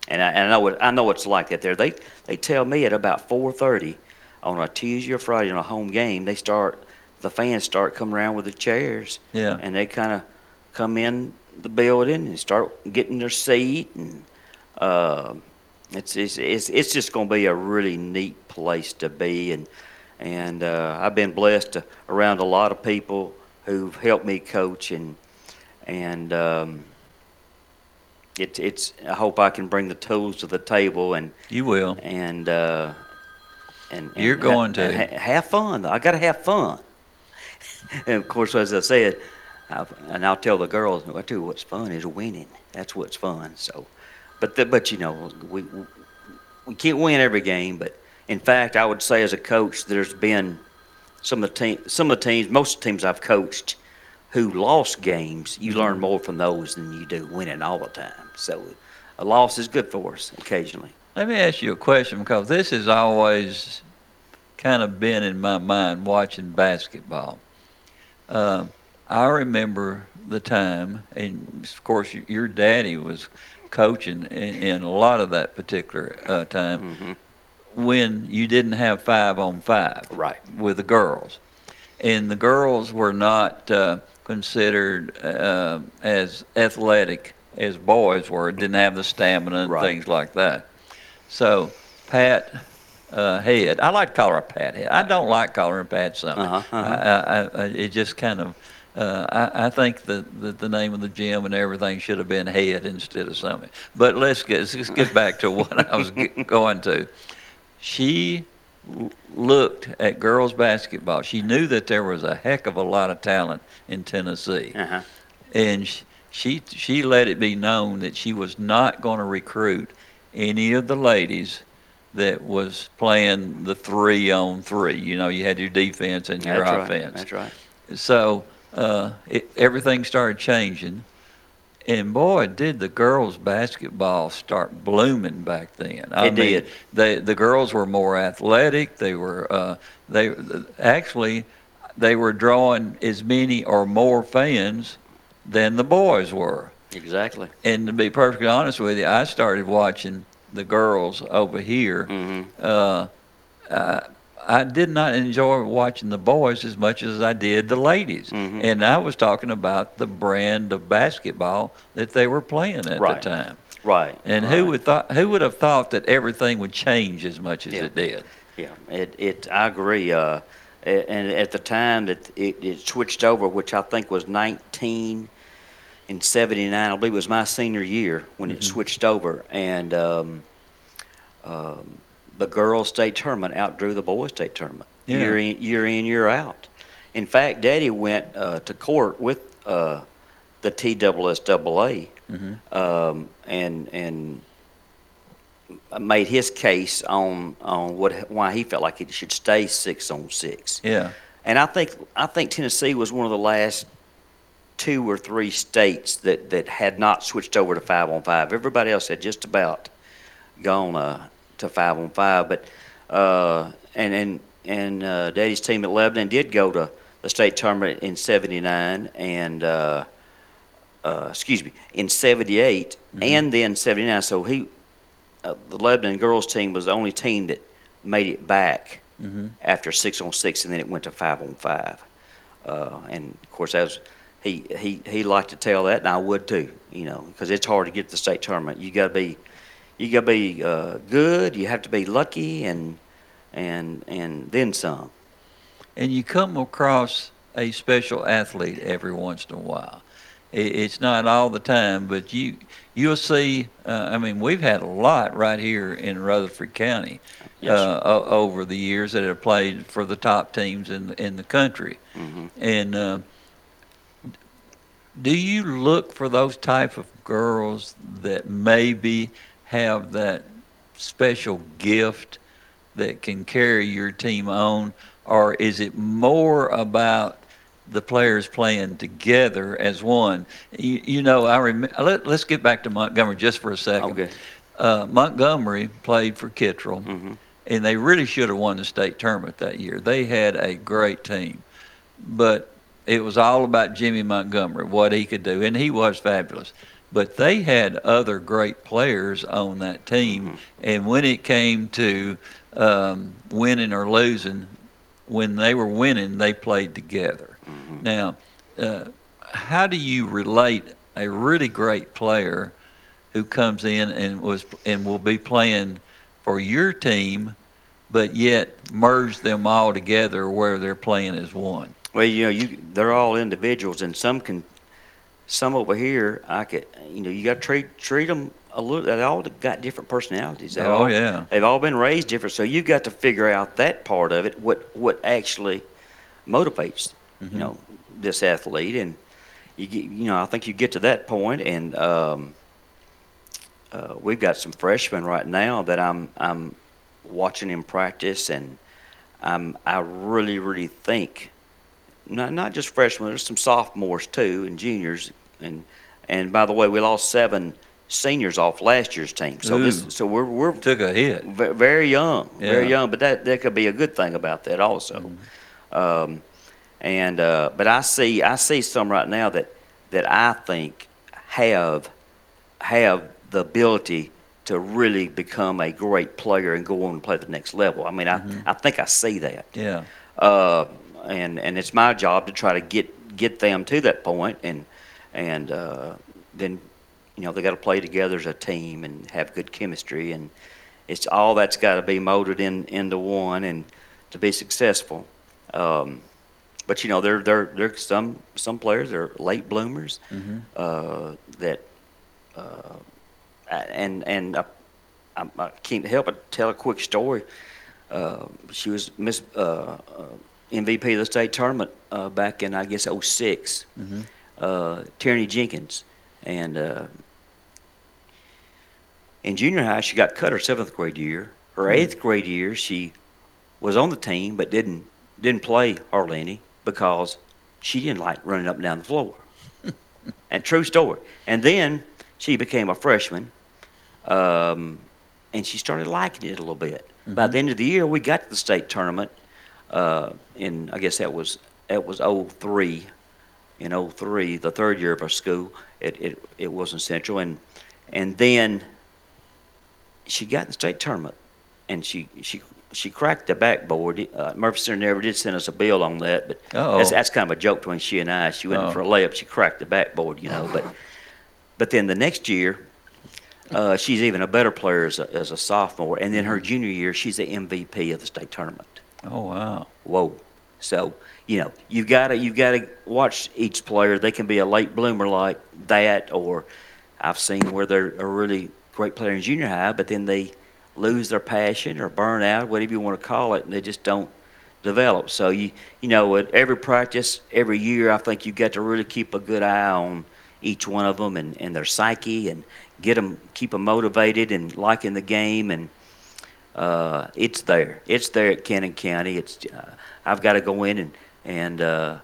And I, and I know what I know it's like that there. They they tell me at about four thirty on a Tuesday or Friday on a home game, they start the fans start coming around with the chairs. Yeah. And they kind of come in the building and start getting their seat and uh, it's, it's it's it's just going to be a really neat place to be and and uh, I've been blessed to, around a lot of people who've helped me coach and and um, it's it's I hope I can bring the tools to the table and You will. and uh, and, and You're going to. ha- have fun. I got to have fun. and of course, as I said, I, and I'll tell the girls, I tell you what's fun is winning. That's what's fun. So, but the, but you know, we we can't win every game. But in fact, I would say as a coach, there's been some of the team, some of the teams, most of the teams I've coached who lost games. You learn Mm-hmm. more from those than you do winning all the time. So, a loss is good for us occasionally. Let me ask you a question because this has always kind of been in my mind watching basketball. Uh, I remember the time, and of course, your daddy was coaching in, in a lot of that particular uh, time when you didn't have five on five right. with the girls. And the girls were not uh, considered uh, as athletic as boys were, didn't have the stamina and Right. things like that. So Pat uh, head. I like to call her a Pat Head. I don't like calling her Pat Summitt. Uh-huh, uh-huh. I, I, I, it just kind of. Uh, I, I think that the, the name of the gym and everything should have been head instead of Summitt. But let's get let's get back to what I was g- going to. She looked at girls basketball. She knew that there was a heck of a lot of talent in Tennessee, Uh-huh. and sh- she she let it be known that she was not going to recruit any of the ladies that was playing the three on three. You know, you had your defense and your That's right, offense. that's right. So uh, it, everything started changing, and boy, did the girls' basketball start blooming back then. I It mean, did. They the girls were more athletic. They were uh, they actually they were drawing as many or more fans than the boys were. Exactly. And to be perfectly honest with you, I started watching the girls over here. Mm-hmm. Uh, uh, I did not enjoy watching the boys as much as I did the ladies. Mm-hmm. And I was talking about the brand of basketball that they were playing at Right. the time. Right. And who would thought who would have thought that everything would change as much as it did? Yeah, it, it, I agree. Uh, and at the time that it, it switched over, which I think was 19 in 79, I believe it was my senior year when it switched over. And um, um, the girls' state tournament outdrew the boys' state tournament Yeah. year in, year in, year out. In fact, Daddy went uh, to court with uh, the TSSAA Mhm. um, and and made his case on on what why he felt like it should stay six on six. Yeah. And I think I think Tennessee was one of the last two or three states that, that had not switched over to five on five. Everybody else had just about gone uh, to five on five. But uh, and and and uh, Daddy's team at Lebanon did go to the state tournament in '79 and. Uh, uh, excuse me, in '78 and then '79. So he, uh, the Lebanon girls team was the only team that made it back Mhm. after six on six, and then it went to five on five. Uh, and of course, that was he he he liked to tell that, and I would too. You know, because it's hard to get to the state tournament. You got to be you got to be uh, good. You have to be lucky, and and and then some. and you come across a special athlete every once in a while. It's not all the time, but you you'll see. Uh, I mean, we've had a lot right here in Rutherford County Yes, uh, over the years that have played for the top teams in the, in the country. Mm-hmm. And uh, do you look for those type of girls that maybe have that special gift that can carry your team on, or is it more about the players playing together as one? You, you know, I rem- let, let's get back to Montgomery just for a second. Okay. Uh, Montgomery played for Kittrell, Mm-hmm. and they really should have won the state tournament that year. They had a great team, but it was all about Jimmy Montgomery, what he could do, and he was fabulous. But they had other great players on that team, and when it came to um, winning or losing, when they were winning, they played together. Now, uh, how do you relate a really great player who comes in and was and will be playing for your team, but yet merge them all together where they're playing as one? Well, you know, you they're all individuals, and some can, some over here, I could, you know, you got to treat treat them a little. They all got different personalities. They Oh, all, yeah. They've all been raised different, so you've got to figure out that part of it. What what actually motivates, Mhm. you know, this athlete, and you get, you know, I think you get to that point, and um, uh, we've got some freshmen right now that I'm I'm watching in practice, and I'm I really really think not not just freshmen. There's some sophomores too and juniors, and and by the way, we lost seven seniors off last year's team. So Ooh. this so we're we're took a hit. Very young, very young. But that that could be a good thing about that also. Um, and uh, but I see I see some right now that that I think have have the ability to really become a great player and go on and play the next level. I mean, I, I think I see that. Yeah. Uh, and and it's my job to try to get get them to that point, and and uh, then you know they got to play together as a team and have good chemistry, and it's all that's got to be molded in into one and to be successful. Um, but you know, there there there some some players are late bloomers Mhm. uh, that, uh, and and I, I, I can't help but tell a quick story. Uh, she was Miss uh, uh, MVP of the state tournament uh, back in I guess '06. Mhm. Uh, Tierney Jenkins, and uh, in junior high she got cut her seventh grade year. Her Hmm. eighth grade year she was on the team but didn't didn't play hardly any because she didn't like running up and down the floor. and true story. And then she became a freshman, um, and she started liking it a little bit. By the end of the year, we got to the state tournament. Uh, in I guess that was that was 03. In 03, the third year of our school, it, it it wasn't central, and and then she got in the state tournament, and she she she cracked the backboard. Uh, Murphy Center never did send us a bill on that, but Uh-oh. that's, that's kind of a joke between she and I. She went in for a layup, she cracked the backboard, you know. But but then the next year, uh, she's even a better player as a, as a sophomore, and then her junior year, she's the MVP of the state tournament. Oh wow! Whoa! So you know you gotta you gotta watch each player. They can be a late bloomer like that, or I've seen where they're a really great player in junior high, but then they lose their passion or burn out, whatever you want to call it, and they just don't develop. So you you know at every practice, every year, I think you've got to really keep a good eye on each one of them and, and their psyche and get them keep them motivated and liking the game and uh, it's there. It's there at Cannon County. It's uh, I've got to go in and and uh,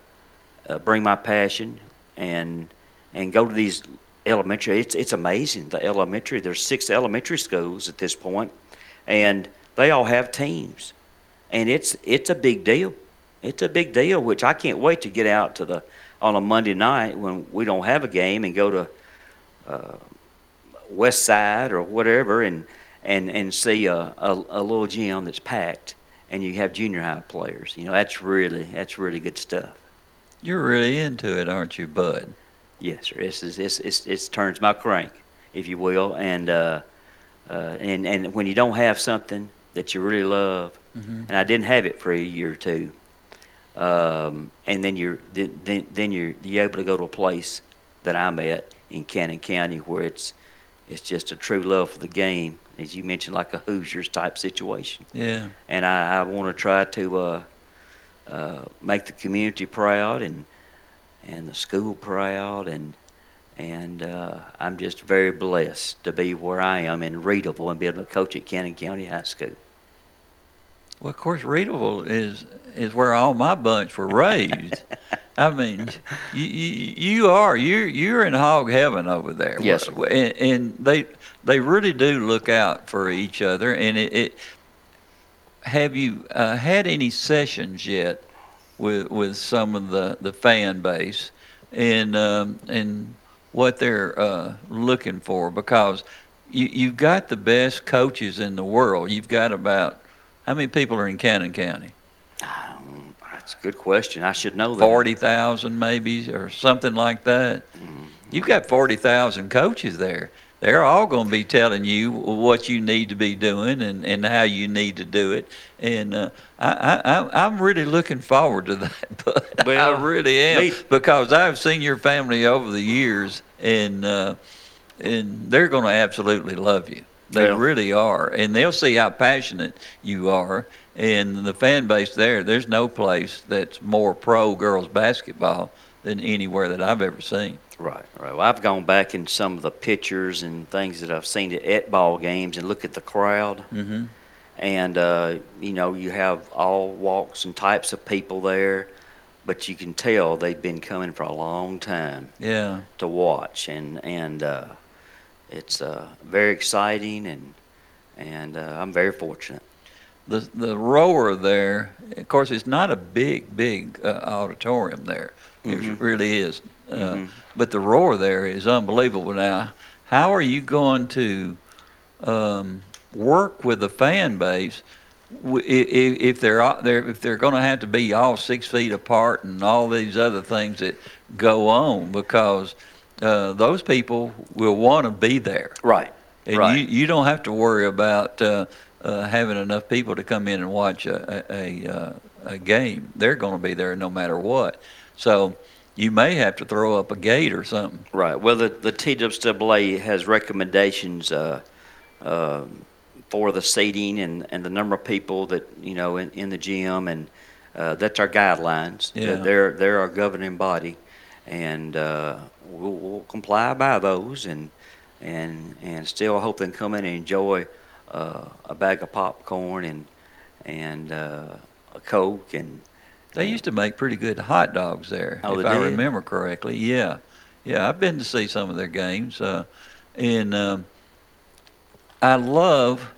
uh, bring my passion and and go to these elementary. It's it's amazing the elementary. There's six elementary schools at this point, and they all have teams, and it's it's a big deal. It's a big deal, which I can't wait to get out to the on a Monday night when we don't have a game and go to uh, West Side or whatever and and and see a, a, a little gym that's packed and you have junior high players. You know, that's really that's really good stuff. You're really into it, aren't you, Bud? Yes, sir. It's it's it's, it's, it's turns my crank, if you will, and uh, uh, and and when you don't have something that you really love, Mhm. and I didn't have it for a year or two, um, and then you're then then- then you're you're able to go to a place that I'm at in Cannon County where it's it's just a true love for the game, as you mentioned, like a Hoosiers type situation Yeah. and I, I want to try to uh, uh, make the community proud and and the school proud and and uh, I'm just very blessed to be where I am in Readyville and be able to coach at Cannon County High School. Well, of course, Readyville is is where all my bunch were raised. I mean, you, you you are you're you're in hog heaven over there. Yes, and, and they they really do look out for each other. And it, it have you uh, had any sessions yet with with some of the, the fan base and um, and what they're uh, looking for? Because you you've got the best coaches in the world. You've got about how many people are in Cannon County? That's a good question. I should know that. Forty thousand, maybe, or something like that. You've got forty thousand coaches there. They're all going to be telling you what you need to be doing and, and how you need to do it. And uh, I, I, I'm really looking forward to that. But Well, I really am me- because I've seen your family over the years, and uh, and they're going to absolutely love you. They Well- really are, and they'll see how passionate you are. And the fan base there, there's no place that's more pro girls basketball than anywhere that I've ever seen. Right, right. Well, I've gone back in some of the pictures and things that I've seen at, ball games and look at the crowd. Mm-hmm. and uh, you know you have all walks and types of people there, but you can tell they've been coming for a long time Yeah. to watch, and and uh, it's uh, very exciting, and and uh, I'm very fortunate. The the rower there, of course, it's not a big big uh, auditorium there. It Mhm. really is. Uh, Mhm. But the roar there is unbelievable. Now, how are you going to um, work with the fan base w- i- i- if they're all- they're if they're going to have to be all six feet apart and all these other things that go on because uh, those people will want to be there. Right. and Right. you you don't have to worry about uh, uh, having enough people to come in and watch a a, a, uh, a game. They're going to be there no matter what. So you may have to throw up a gate or something. Right. Well, the, the TSSAA has recommendations uh, uh, for the seating and, and the number of people that, you know, in, in the gym, and uh, that's our guidelines. Yeah. They're, they're our governing body, and uh, we'll, we'll comply by those, and, and, and still hope they can come in and enjoy uh, a bag of popcorn and, and uh, a Coke and, They used to make pretty good hot dogs there, Oh, if I did? remember correctly. Yeah, yeah, I've been to see some of their games, uh, and um, I love.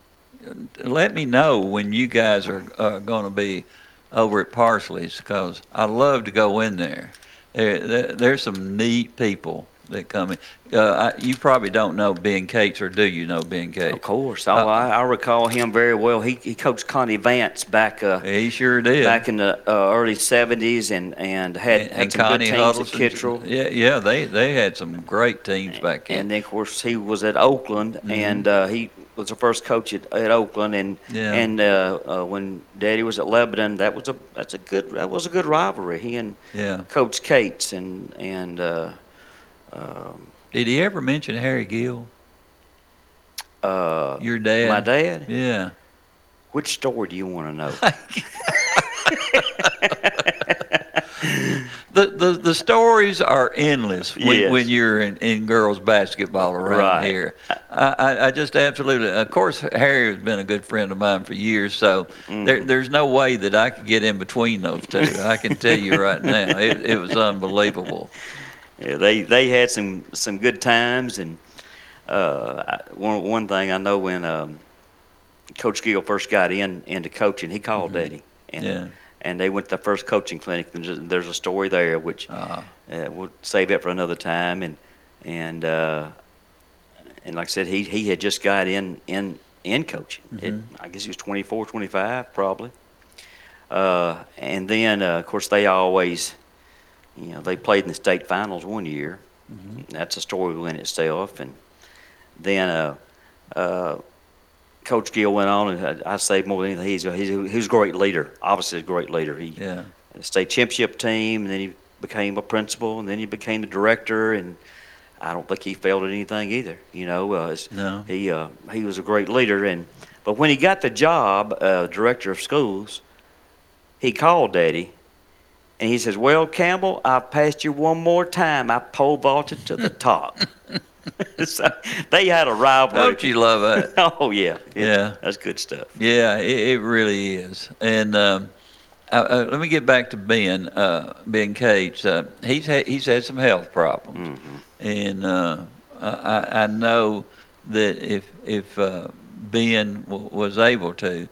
Let me know when you guys are uh, going to be over at Parsley's because I love to go in there. There, there. There's some neat people that come in. Uh, I, you probably don't know Ben Cates, or do you know Ben Cates? Of course. Oh, I, I recall him very well. He, he coached Connie Vance back. Uh, he sure did. Back in the uh, early '70s, and and had, had and some Connie good teams at Kittrell. Yeah, yeah, they they had some great teams back then. And then, of course, he was at Oakland, Mhm. and uh, he was the first coach at, at Oakland. And Yeah. and uh, uh, when Daddy was at Lebanon, that was a that's a good that was a good rivalry. He and Yeah. Coach Cates and and uh, um, Did he ever mention Harry Gill? uh, Your dad? my dad. Yeah. Which story do you want to know? The, the the stories are endless when, Yes. when you're in, in girls basketball around Right. here. I, I, I just absolutely, of course, Harry has been a good friend of mine for years, so Mm-hmm. there, there's no way that I could get in between those two. I can tell you right now, it, it was unbelievable. Yeah, they they had some some good times, and uh, I- one one thing I know when um, Coach Gill first got in into coaching, he called Daddy, and Yeah. and they went to the first coaching clinic. And there's, a story there which uh, we'll save it for another time, and and uh, and like I said, he he had just got in in in coaching. It, Mhm. I guess he was 24, 25 probably. Uh, and then uh, of course they always you know, they played in the state finals one year. That's a story within itself. And then uh, uh, Coach Gill went on, and I, I say more than anything, he's a, he's, a, he's a great leader. Obviously, a great leader. He Yeah. state championship team, and then he became a principal, and then he became the director. And I don't think he failed at anything either. You know, uh, No. he uh, he was a great leader. And but when he got the job, uh, director of schools, he called Daddy and he says, Well, Campbell, I passed you one more time. I pole vaulted to the top. so they had a rivalry. Don't you love that? oh, yeah. It- Yeah. That's good stuff. Yeah, it, it really is. And um, uh, uh, let me get back to Ben. Uh, ben Cates. Uh, he's had he's had some health problems, and uh, I, I know that if if uh, Ben w- was able to,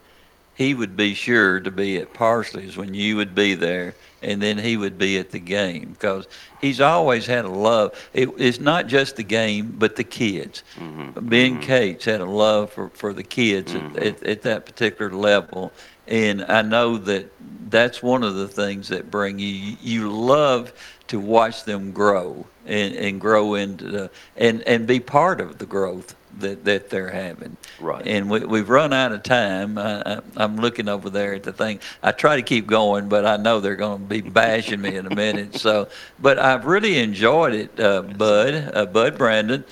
he would be sure to be at Parsley's when you would be there, and then he would be at the game because he's always had a love. It, it's not just the game, but the kids. Mm-hmm. Ben mm-hmm. Cates had a love for, for the kids at, mm-hmm. at, at that particular level, and I know that that's one of the things that bring you. You love to watch them grow and, and grow into the, and and be part of the growth that, that they're having. Right. And we, we've run out of time. I, I, I'm looking over there at the thing. I try to keep going, but I know they're going to be bashing me in a minute. So, but I've really enjoyed it, uh, Bud, uh, Bud Brandon.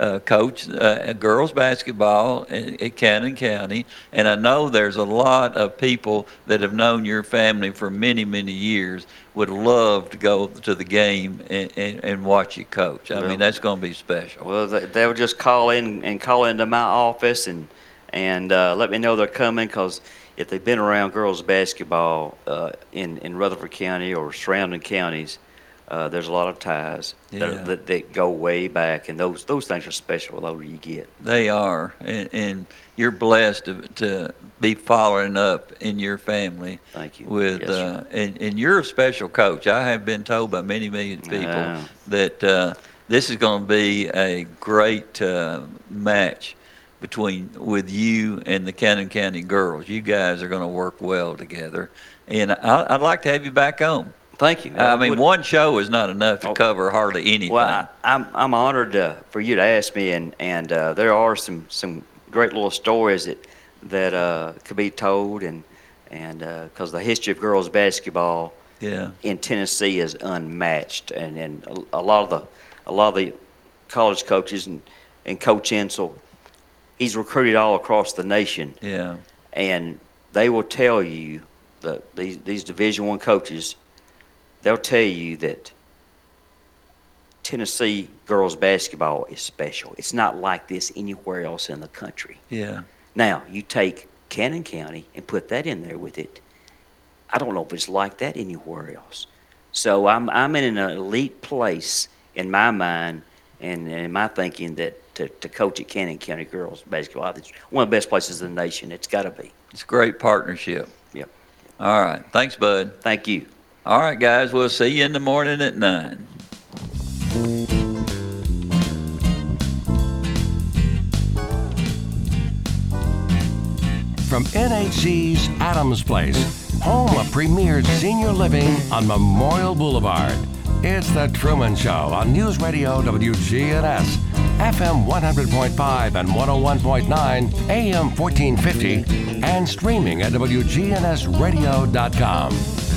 Uh, coach uh, girls basketball at, at Cannon County, and I know there's a lot of people that have known your family for many, many years would love to go to the game and, and, and watch you coach. I mean, that's going to be special. Well, they, they would just call in and call into my office and and uh, let me know they're coming because if they've been around girls basketball uh, in in Rutherford County or surrounding counties, uh, there's a lot of ties Yeah. that, that, that go way back, and those those things are special the older you get. They are, and, and you're blessed to, to be following up in your family. Thank you. With Yes, uh, and, and you're a special coach. I have been told by many million people that uh, this is going to be a great uh, match between with you and the Cannon County girls. You guys are going to work well together, and I, I'd like to have you back on. Thank you. I mean, would- one show is not enough to cover hardly anything. Well, I, I'm I'm honored uh, for you to ask me, and and uh, there are some some great little stories that that uh, could be told, and and because the history of girls basketball yeah. in Tennessee is unmatched, and and a, a lot of the a lot of the college coaches and and Coach Insell, he's recruited all across the nation, Yeah. and they will tell you that these these Division One coaches, they'll tell you that Tennessee girls basketball is special. It's not like this anywhere else in the country. Yeah. Now you take Cannon County and put that in there with it. I don't know if it's like that anywhere else. So I'm I'm in an elite place in my mind and, and in my thinking that to, to coach at Cannon County girls basketball, it's one of the best places in the nation. It's got to be. It's a great partnership. Yep. All right. Thanks, Bud. Thank you. All right, guys. We'll see you in the morning at 9. From NHC's Adams Place, home of premier senior living on Memorial Boulevard. It's The Truman Show on News Radio WGNS, FM 100.5 and 101.9, AM 1450, and streaming at WGNSradio.com.